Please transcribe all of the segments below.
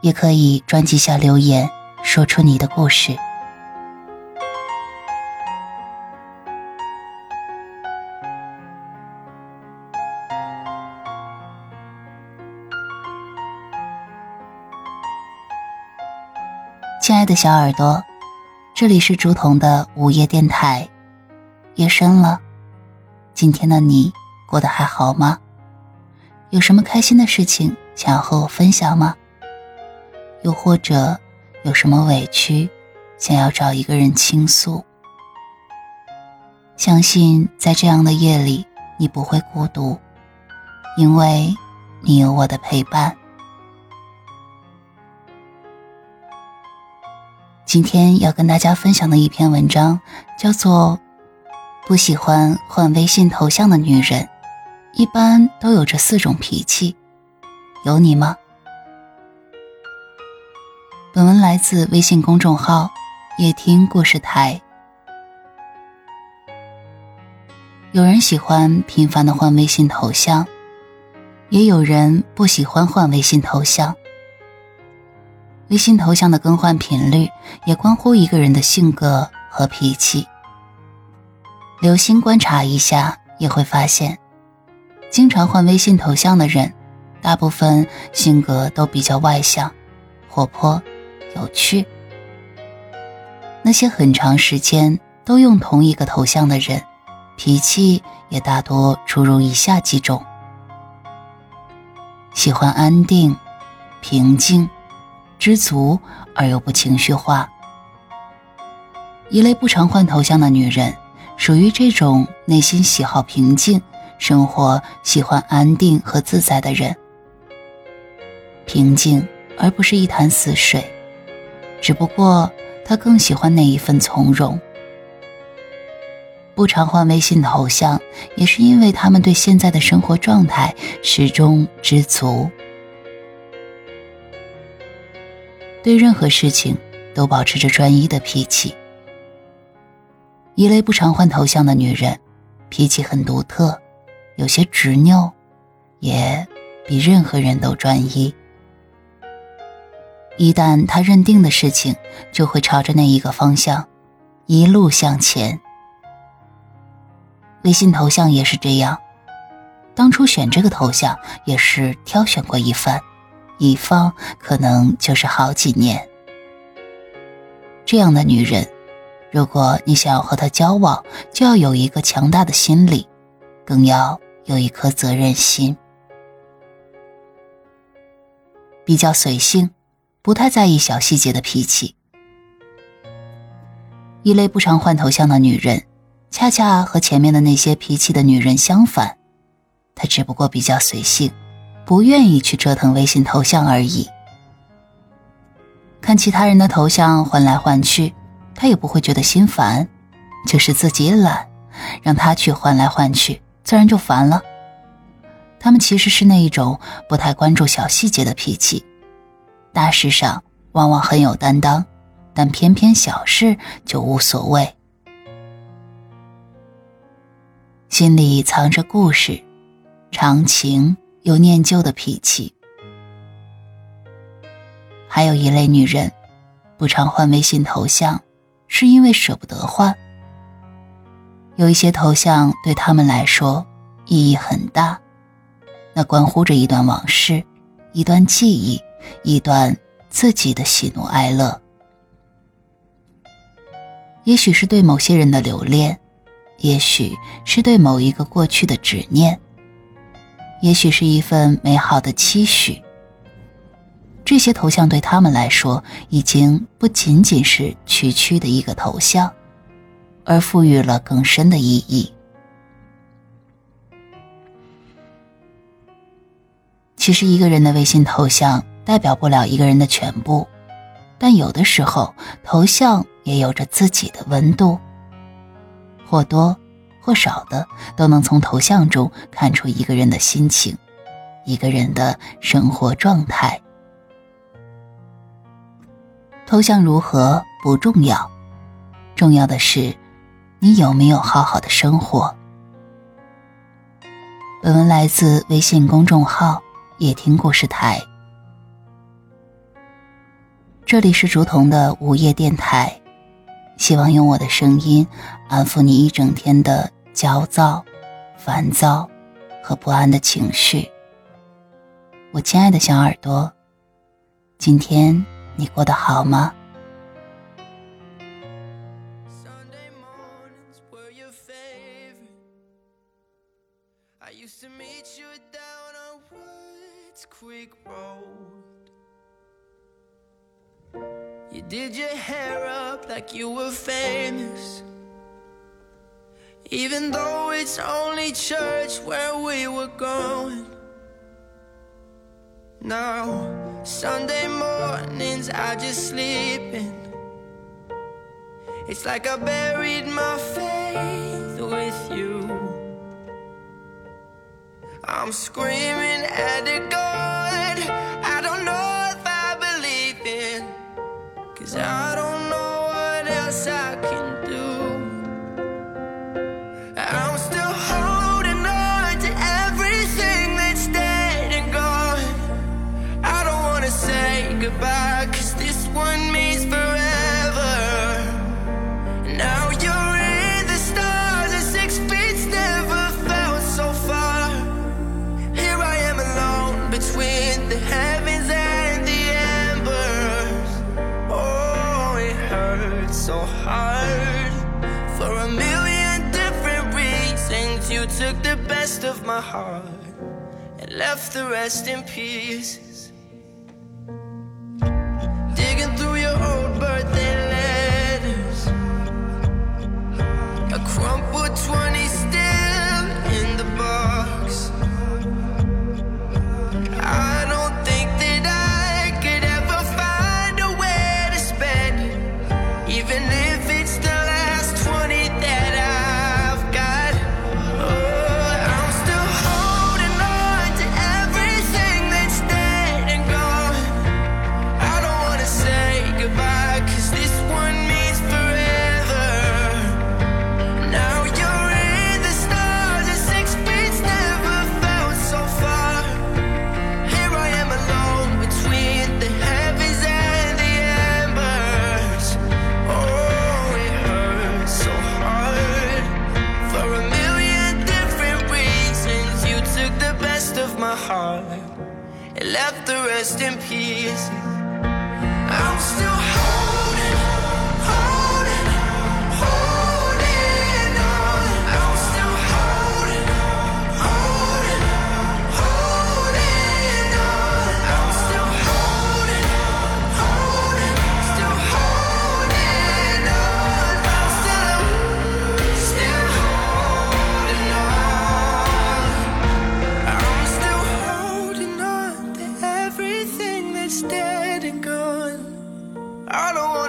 也可以专辑下留言，说出你的故事。亲爱的小耳朵，这里是竹筒的午夜电台。夜深了，今天的你过得还好吗？有什么开心的事情想要和我分享吗？又或者有什么委屈，想要找一个人倾诉？相信在这样的夜里，你不会孤独，因为你有我的陪伴。今天要跟大家分享的一篇文章，叫做《不喜欢换微信头像的女人，一般都有这四种脾气》，有你吗？本文来自微信公众号“夜听故事台”。有人喜欢频繁的换微信头像，也有人不喜欢换微信头像。微信头像的更换频率也关乎一个人的性格和脾气。留心观察一下，也会发现，经常换微信头像的人，大部分性格都比较外向、活泼。有趣。那些很长时间都用同一个头像的人，脾气也大多出入以下几种：喜欢安定、平静、知足而又不情绪化。一类不常换头像的女人，属于这种内心喜好平静、生活喜欢安定和自在的人。平静而不是一潭死水。只不过他更喜欢那一份从容。不常换微信头像，也是因为他们对现在的生活状态始终知足，对任何事情都保持着专一的脾气。一类不常换头像的女人，脾气很独特，有些执拗，也比任何人都专一。一旦他认定的事情，就会朝着那一个方向，一路向前。微信头像也是这样，当初选这个头像也是挑选过一番，一放可能就是好几年。这样的女人，如果你想要和她交往，就要有一个强大的心理，更要有一颗责任心，比较随性。不太在意小细节的脾气，一类不常换头像的女人，恰恰和前面的那些脾气的女人相反。她只不过比较随性，不愿意去折腾微信头像而已。看其他人的头像换来换去，她也不会觉得心烦，就是自己懒，让他去换来换去，自然就烦了。他们其实是那一种不太关注小细节的脾气。大事上往往很有担当，但偏偏小事就无所谓。心里藏着故事，长情又念旧的脾气。还有一类女人，不常换微信头像，是因为舍不得换。有一些头像对他们来说意义很大，那关乎着一段往事，一段记忆。一段自己的喜怒哀乐，也许是对某些人的留恋，也许是对某一个过去的执念，也许是一份美好的期许。这些头像对他们来说，已经不仅仅是区区的一个头像，而赋予了更深的意义。其实，一个人的微信头像。代表不了一个人的全部，但有的时候，头像也有着自己的温度，或多或少的都能从头像中看出一个人的心情，一个人的生活状态。头像如何不重要，重要的是你有没有好好的生活。本文来自微信公众号“夜听故事台”。这里是竹筒的午夜电台，希望用我的声音安抚你一整天的焦躁、烦躁和不安的情绪。我亲爱的小耳朵，今天你过得好吗？You did your hair up like you were famous. Even though it's only church where we were going. Now, Sunday mornings I just sleep in. It's like I buried my faith with you. I'm screaming at the God. Cause I took the best of my heart and left the rest in pieces. Heart and left the rest in pieces. I'm still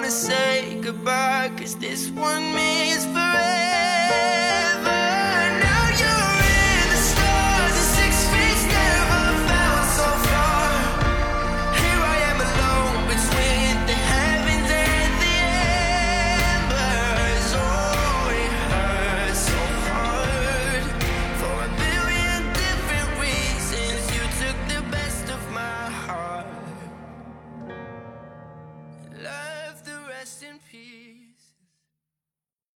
wanna say goodbye, cause this one means forever.